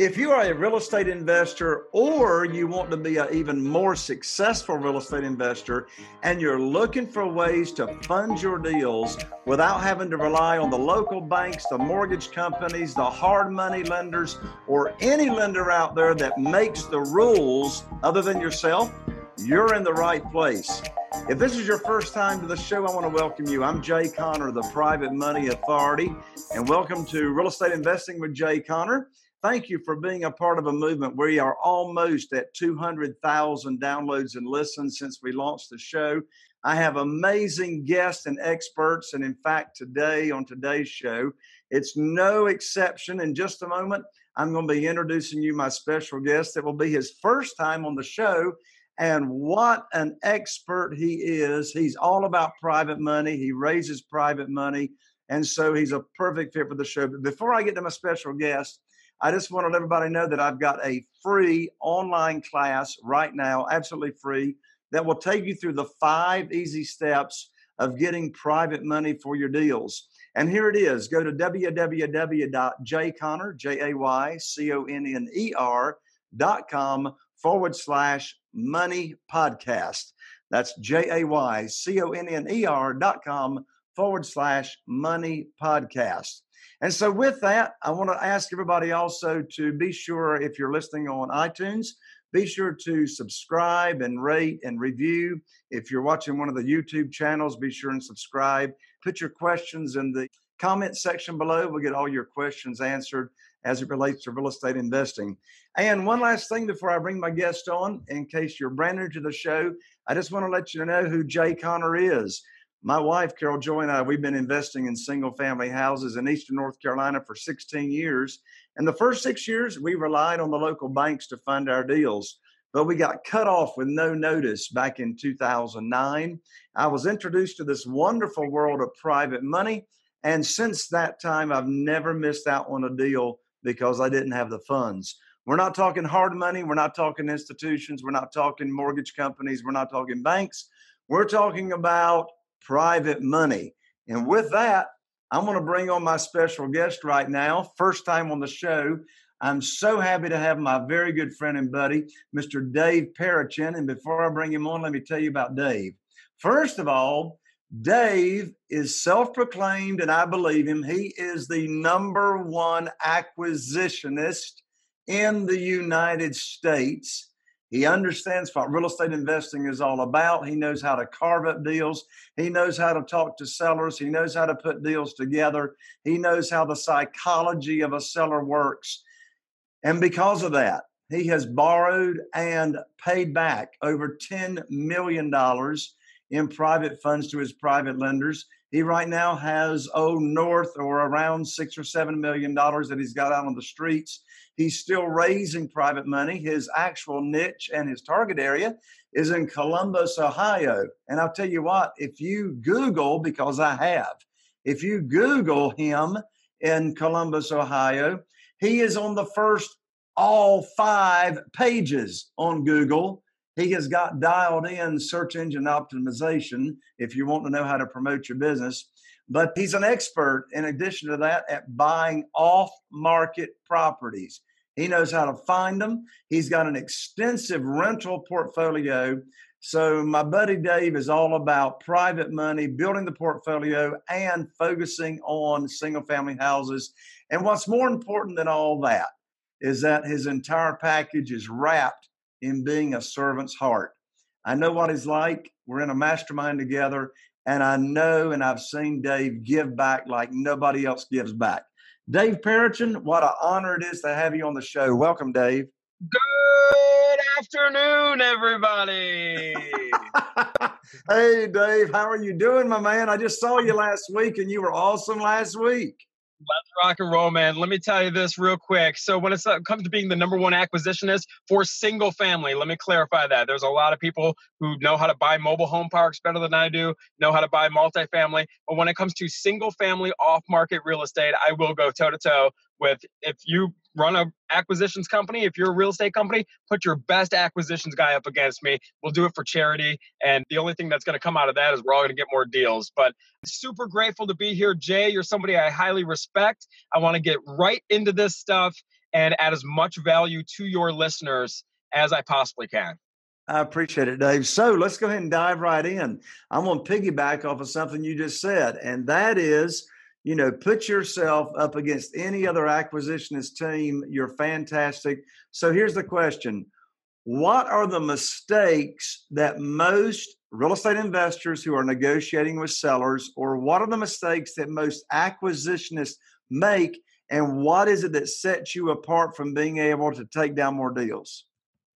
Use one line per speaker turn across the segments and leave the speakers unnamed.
If you are a real estate investor or you want to be an even more successful real estate investor and you're looking for ways to fund your deals without having to rely on the local banks, the mortgage companies, the hard money lenders, or any lender out there that makes the rules other than yourself, you're in the right place. If this is your first time to the show, I want to welcome you. I'm Jay Conner, the Private Money Authority, and welcome to Real Estate Investing with Jay Conner. Thank you for being a part of a movement. We are almost at 200,000 downloads and listens since we launched the show. I have amazing guests and experts. And in fact, today on today's show, it's no exception. In just a moment, I'm going to be introducing you my special guest. It will be his first time on the show. And what an expert he is. He's all about private money, he raises private money. And so he's a perfect fit for the show. But before I get to my special guest, I just want to let everybody know that I've got a free online class right now, absolutely free, that will take you through the five easy steps of getting private money for your deals. And here it is. Go to www.jayconner, J-A-Y-C-O-N-N-E-R dot com forward slash money podcast. That's J-A-Y-C-O-N-N-E-R dot com forward slash money podcast. And so, with that, I want to ask everybody also to be sure if you're listening on iTunes, be sure to subscribe and rate and review. If you're watching one of the YouTube channels, be sure and subscribe. Put your questions in the comment section below. We'll get all your questions answered as it relates to real estate investing. And one last thing before I bring my guest on, in case you're brand new to the show, I just want to let you know who Jay Conner is. My wife, Carol Joy, and I, we've been investing in single family houses in Eastern North Carolina for 16 years. And the first six years, we relied on the local banks to fund our deals. But we got cut off with no notice back in 2009. I was introduced to this wonderful world of private money. And since that time, I've never missed out on a deal because I didn't have the funds. We're not talking hard money. We're not talking institutions. We're not talking mortgage companies. We're not talking banks. We're talking about private money. And with that, I'm going to bring on my special guest right now. First time on the show. I'm so happy to have my very good friend and buddy, Mr. Dave Payerchin. And before I bring him on, let me tell you about Dave. First of all, Dave is self proclaimed, and I believe him. He is the number one acquisitionist in the United States. He understands what real estate investing is all about. He knows how to carve up deals. He knows how to talk to sellers. He knows how to put deals together. He knows how the psychology of a seller works. And because of that, he has borrowed and paid back over $10 million in private funds to his private lenders. He right now has, oh, north or around six or seven million dollars that he's got out on the streets. He's still raising private money. His actual niche and his target area is in Columbus, Ohio. And I'll tell you what, if you Google, because I have, if you Google him in Columbus, Ohio, he is on the first all five pages on Google he has got dialed in search engine optimization if you want to know how to promote your business. But he's an expert, in addition to that, at buying off market properties. He knows how to find them. He's got an extensive rental portfolio. So, my buddy Dave is all about private money, building the portfolio, and focusing on single family houses. And what's more important than all that is that his entire package is wrapped in being a servant's heart. I know what he's like. We're in a mastermind together, and I know and I've seen Dave give back like nobody else gives back. Dave Payerchin, what an honor it is to have you on the show. Welcome, Dave.
Good afternoon, everybody.
hey, Dave, how are you doing, my man? I just saw you last week, and you were awesome last week.
Let's rock and roll, man. Let me tell you this real quick. So, when it uh, comes to being the number one acquisitionist for single family, let me clarify that. There's a lot of people who know how to buy mobile home parks better than I do, know how to buy multifamily. But when it comes to single family off market real estate, I will go toe to toe with if you run a acquisitions company if you're a real estate company put your best acquisitions guy up against me. We'll do it for charity and the only thing that's going to come out of that is we're all going to get more deals. But super grateful to be here jay. You're somebody i highly respect. I want to get right into this stuff and add as much value to your listeners as i possibly can.
I appreciate it, Dave. So let's go ahead and dive right in. I'm going to piggyback off of something you just said, and that is you know, put yourself up against any other acquisitionist team. You're fantastic. So here's the question What are the mistakes that most real estate investors who are negotiating with sellers, or what are the mistakes that most acquisitionists make? And what is it that sets you apart from being able to take down more deals?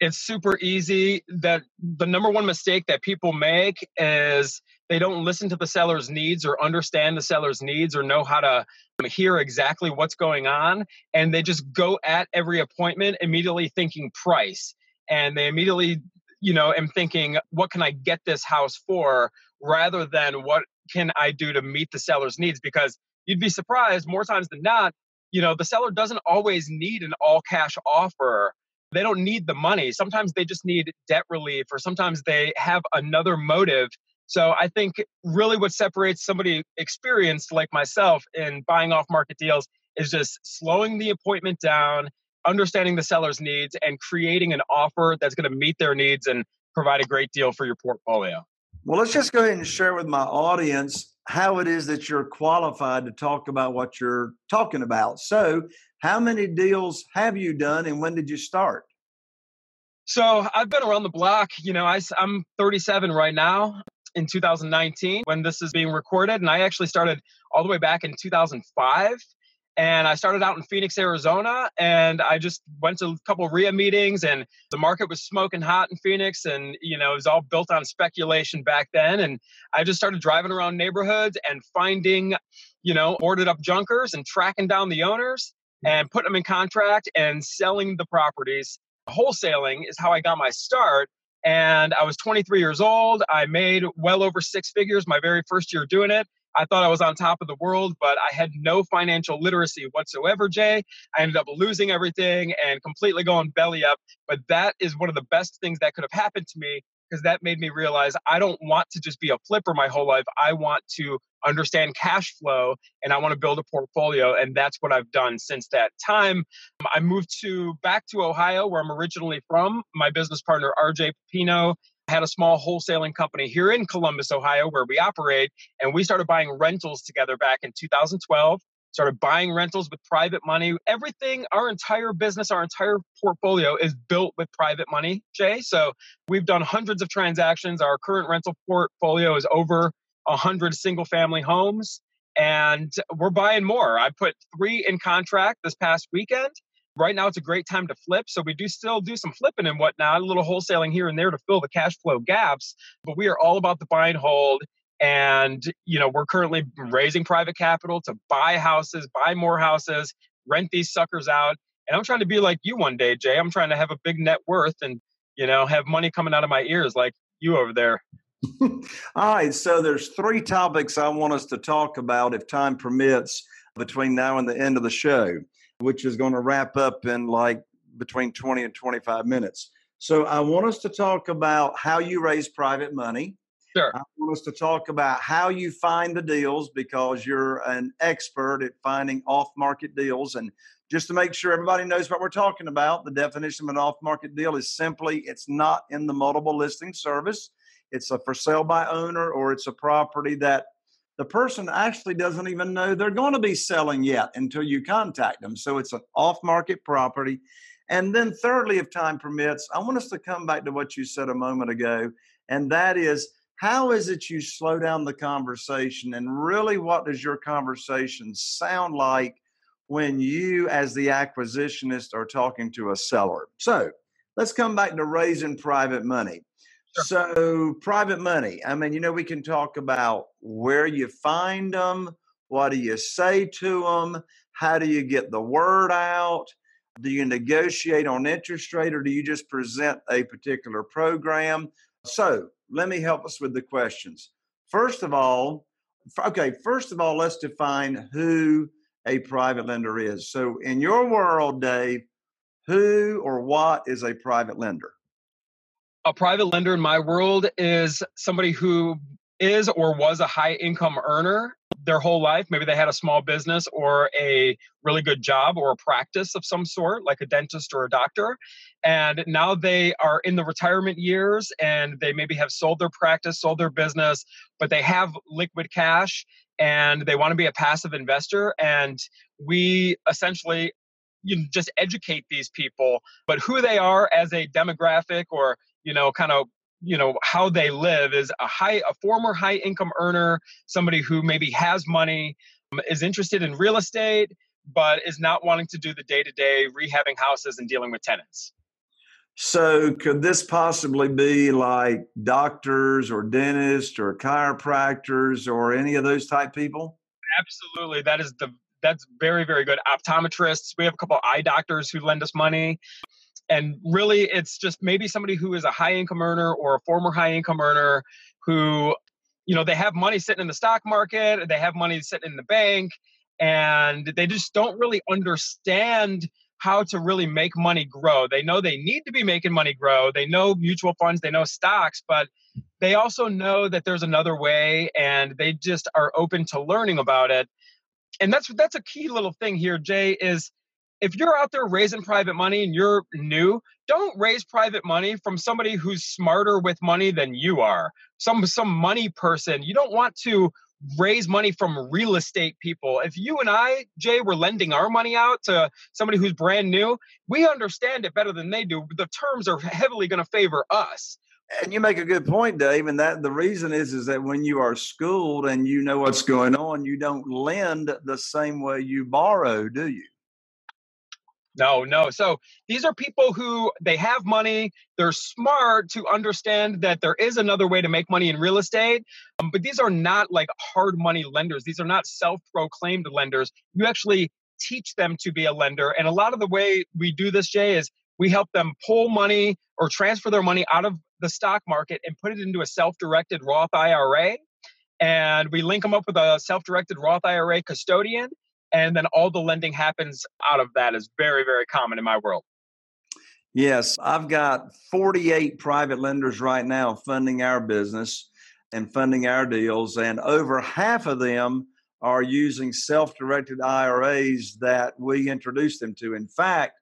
It's super easy. That the number one mistake that people make is they don't listen to the seller's needs or understand the seller's needs or know how to hear exactly what's going on. And they just go at every appointment immediately thinking price. And they immediately you know am thinking what can i get this house for? Rather than what can i do to meet the seller's needs? Because you'd be surprised more times than not you know the seller doesn't always need an all cash offer they don't need the money sometimes they just need debt relief or sometimes they have another motive so I think really what separates somebody experienced like myself in buying off market deals is just slowing the appointment down, understanding the seller's needs, and creating an offer that's going to meet their needs and provide a great deal for your portfolio.
Well, let's just go ahead and share with my audience how it is that you're qualified to talk about what you're talking about. So, how many deals have you done and when did you start?
So, I've been around the block. You know, I, am 37 right now in 2019 when this is being recorded. And I actually started all the way back in 2005. And I started out in Phoenix, Arizona, and I just went to a couple of REIA meetings, and the market was smoking hot in Phoenix, and you know it was all built on speculation back then. And I just started driving around neighborhoods and finding, you know, boarded up junkers and tracking down the owners and putting them in contract and selling the properties. Wholesaling is how I got my start and I was 23 years old. I made well over six figures my very first year doing it. I thought I was on top of the world, but I had no financial literacy whatsoever, Jay. I ended up losing everything and completely going belly up. But that is one of the best things that could have happened to me because that made me realize I don't want to just be a flipper my whole life. I want to understand cash flow and I want to build a portfolio. And that's what I've done since that time. I moved to back to Ohio, where I'm originally from. My business partner, RJ Pino, had a small wholesaling company here in Columbus, Ohio, where we operate. And we started buying rentals together back in 2012. Started buying rentals with private money. Everything, our entire business, our entire portfolio is built with private money, Jay. So we've done hundreds of transactions. Our current rental portfolio is over 100 single family homes, and we're buying more. I put three in contract this past weekend. Right now, it's a great time to flip. So we do still do some flipping and whatnot, a little wholesaling here and there to fill the cash flow gaps. But we are all about the buy and hold and you know we're currently raising private capital to buy houses buy more houses rent these suckers out and i'm trying to be like you one day jay. I'm trying to have a big net worth and you know have money coming out of my ears like you over there.
All right so there's three topics i want us to talk about if time permits between now and the end of the show which is going to wrap up in like between 20 and 25 minutes. So i want us to talk about how you raise private money
Sure. I
want us to talk about how you find the deals because you're an expert at finding off market deals. And just to make sure everybody knows what we're talking about, the definition of an off market deal is simply it's not in the multiple listing service, it's a for sale by owner, or it's a property that the person actually doesn't even know they're going to be selling yet until you contact them. So it's an off market property. And then, thirdly, if time permits, I want us to come back to what you said a moment ago, and that is how is it you slow down the conversation? And really what does your conversation sound like when you as the acquisitionist are talking to a seller? So let's come back to raising private money. Sure. so private money i mean you know we can talk about where you find them what do you say to them how do you get the word out do you negotiate on interest rate or do you just present a particular program? So let me help us with the questions. First of all, okay, first of all, let's define who a private lender is. So, in your world, Dave, who or what is a private lender?
A private lender in my world is somebody who is or was a high income earner their whole life. Maybe they had a small business or a really good job or a practice of some sort, like a dentist or a doctor. And now they are in the retirement years and they maybe have sold their practice, sold their business, but they have liquid cash and they want to be a passive investor. And we essentially you just educate these people, but who they are as a demographic or you know kind of you know how they live is a high a former high income earner somebody who maybe has money um, is interested in real estate but is not wanting to do the day-to-day rehabbing houses and dealing with tenants.
So could this possibly be like doctors or dentists or chiropractors or any of those type people?
Absolutely that is the that's very very good. Optometrists we have a couple eye doctors who lend us money and really it's just maybe somebody who is a high income earner or a former high income earner who you know they have money sitting in the stock market they have money sitting in the bank and they just don't really understand how to really make money grow. They know they need to be making money grow. They know mutual funds they know stocks but they also know that there's another way and they just are open to learning about it. And that's that's a key little thing here jay is if you're out there raising private money and you're new, don't raise private money from somebody who's smarter with money than you are. Some some money person. You don't want to raise money from real estate people. If you and I, Jay, were lending our money out to somebody who's brand new, we understand it better than they do. The terms are heavily going to favor us.
And you make a good point, Dave. And that the reason is is that when you are schooled and you know what's going on, you don't lend the same way you borrow, do you?
No, no. So these are people who they have money. They're smart to understand that there is another way to make money in real estate. Um, but these are not like hard money lenders. These are not self proclaimed lenders. You actually teach them to be a lender. And a lot of the way we do this, Jay, is we help them pull money or transfer their money out of the stock market and put it into a self directed Roth IRA. And we link them up with a self directed Roth IRA custodian and then all the lending happens out of that is very very common in my world.
Yes i've got 48 private lenders right now funding our business and funding our deals and over half of them are using self-directed iras that we introduce them to. In fact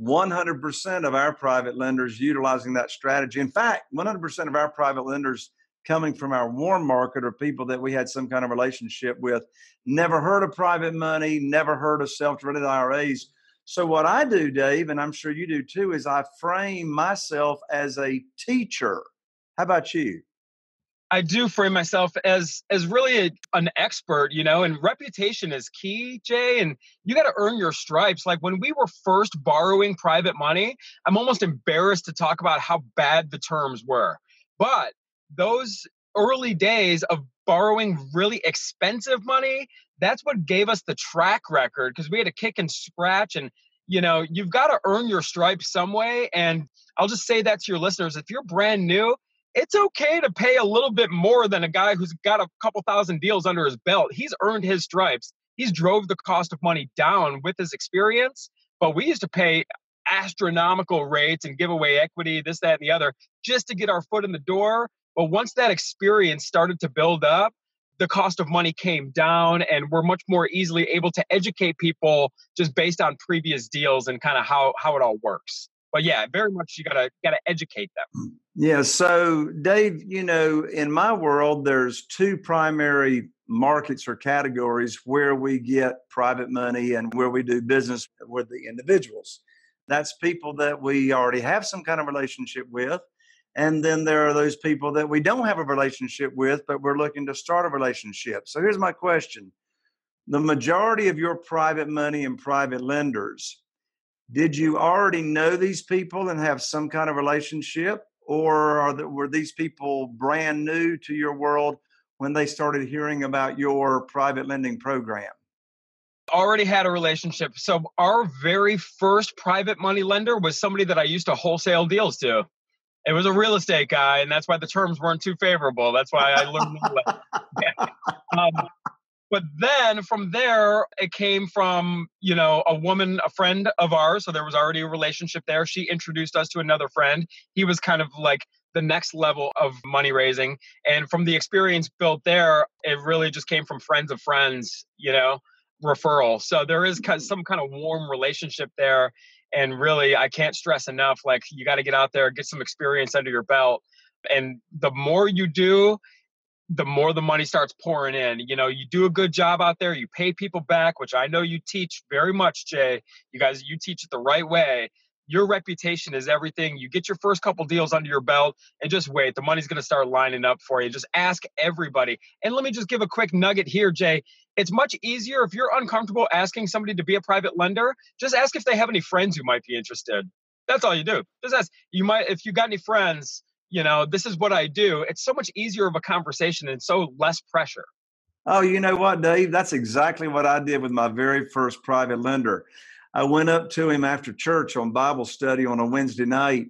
100% of our private lenders utilizing that strategy. In fact 100% of our private lenders coming from our warm market or people that we had some kind of relationship with. Never heard of private money, never heard of self directed IRAs. So, what I do, Dave, and I'm sure you do too, is I frame myself as a teacher. How about you?
I do frame myself as as really a, an expert, you know, and reputation is key, Jay. And you got to earn your stripes. Like when we were first borrowing private money, I'm almost embarrassed to talk about how bad the terms were. But those early days of borrowing really expensive money, that's what gave us the track record because we had to kick and scratch and you know, you've got to earn your stripes some way. And I'll just say that to your listeners. If you're brand new, it's okay to pay a little bit more than a guy who's got a couple thousand deals under his belt. He's earned his stripes. He's drove the cost of money down with his experience. But we used to pay astronomical rates and give away equity, this, that, and the other, just to get our foot in the door. But once that experience started to build up, the cost of money came down and we're much more easily able to educate people just based on previous deals and kind of how, how it all works. But yeah, very much you gotta gotta educate them.
Yeah. So, Dave, you know, in my world, there's two primary markets or categories where we get private money and where we do business with the individuals. That's people that we already have some kind of relationship with. And then there are those people that we don't have a relationship with, but we're looking to start a relationship. So here's my question The majority of your private money and private lenders, did you already know these people and have some kind of relationship? or the, were these people brand new to your world when they started hearing about your private lending program?
Already had a relationship. So our very first private money lender was somebody that I used to wholesale deals to. It was a real estate guy, and that's why the terms weren't too favorable. That's why I learned. um, but then from there, it came from, you know, a woman, a friend of ours. So there was already a relationship there. She introduced us to another friend. He was kind of like the next level of money raising. And from the experience built there, it really just came from friends of friends, you know, referral. So there is some kind of warm relationship there. And really, I can't stress enough like, you got to get out there, get some experience under your belt. And the more you do, the more the money starts pouring in. You know, you do a good job out there, you pay people back, which I know you teach very much, Jay. You guys, you teach it the right way. Your reputation is everything. You get your first couple deals under your belt and just wait. The money's going to start lining up for you. Just ask everybody. And let me just give a quick nugget here, Jay. It's much easier if you're uncomfortable asking somebody to be a private lender, just ask if they have any friends who might be interested. That's all you do. Just ask. You might, if you got any friends, you know, this is what I do. It's so much easier of a conversation and so less pressure.
Oh, you know what, Dave? That's exactly what I did with my very first private lender. I went up to him after church on Bible study on a Wednesday night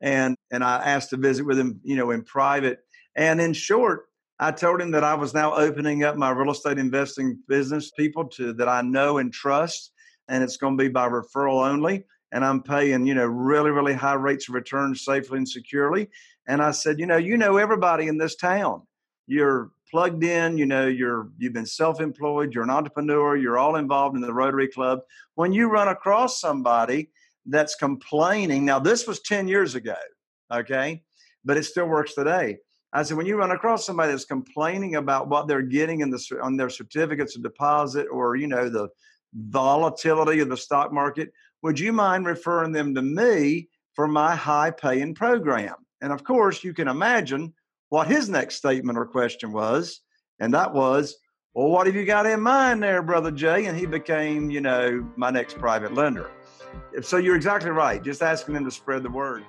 and and I asked to visit with him, you know, in private. And in short, I told him that I was now opening up my real estate investing business people to that I know and trust and it's going to be by referral only and I'm paying, you know, really, really high rates of return safely and securely. And I said, you know, you know everybody in this town. You're plugged in, you know, you're you've been self-employed, you're an entrepreneur, you're all involved in the Rotary Club. When you run across somebody that's complaining, now this was 10 years ago, okay? But it still works today. I said, when you run across somebody that's complaining about what they're getting in the on their certificates of deposit or you know the volatility of the stock market, would you mind referring them to me for my high paying program? And of course, you can imagine what his next statement or question was. And that was, well, what have you got in mind there, Brother Jay? And he became, you know, my next private lender. So you're exactly right. Just asking them to spread the word.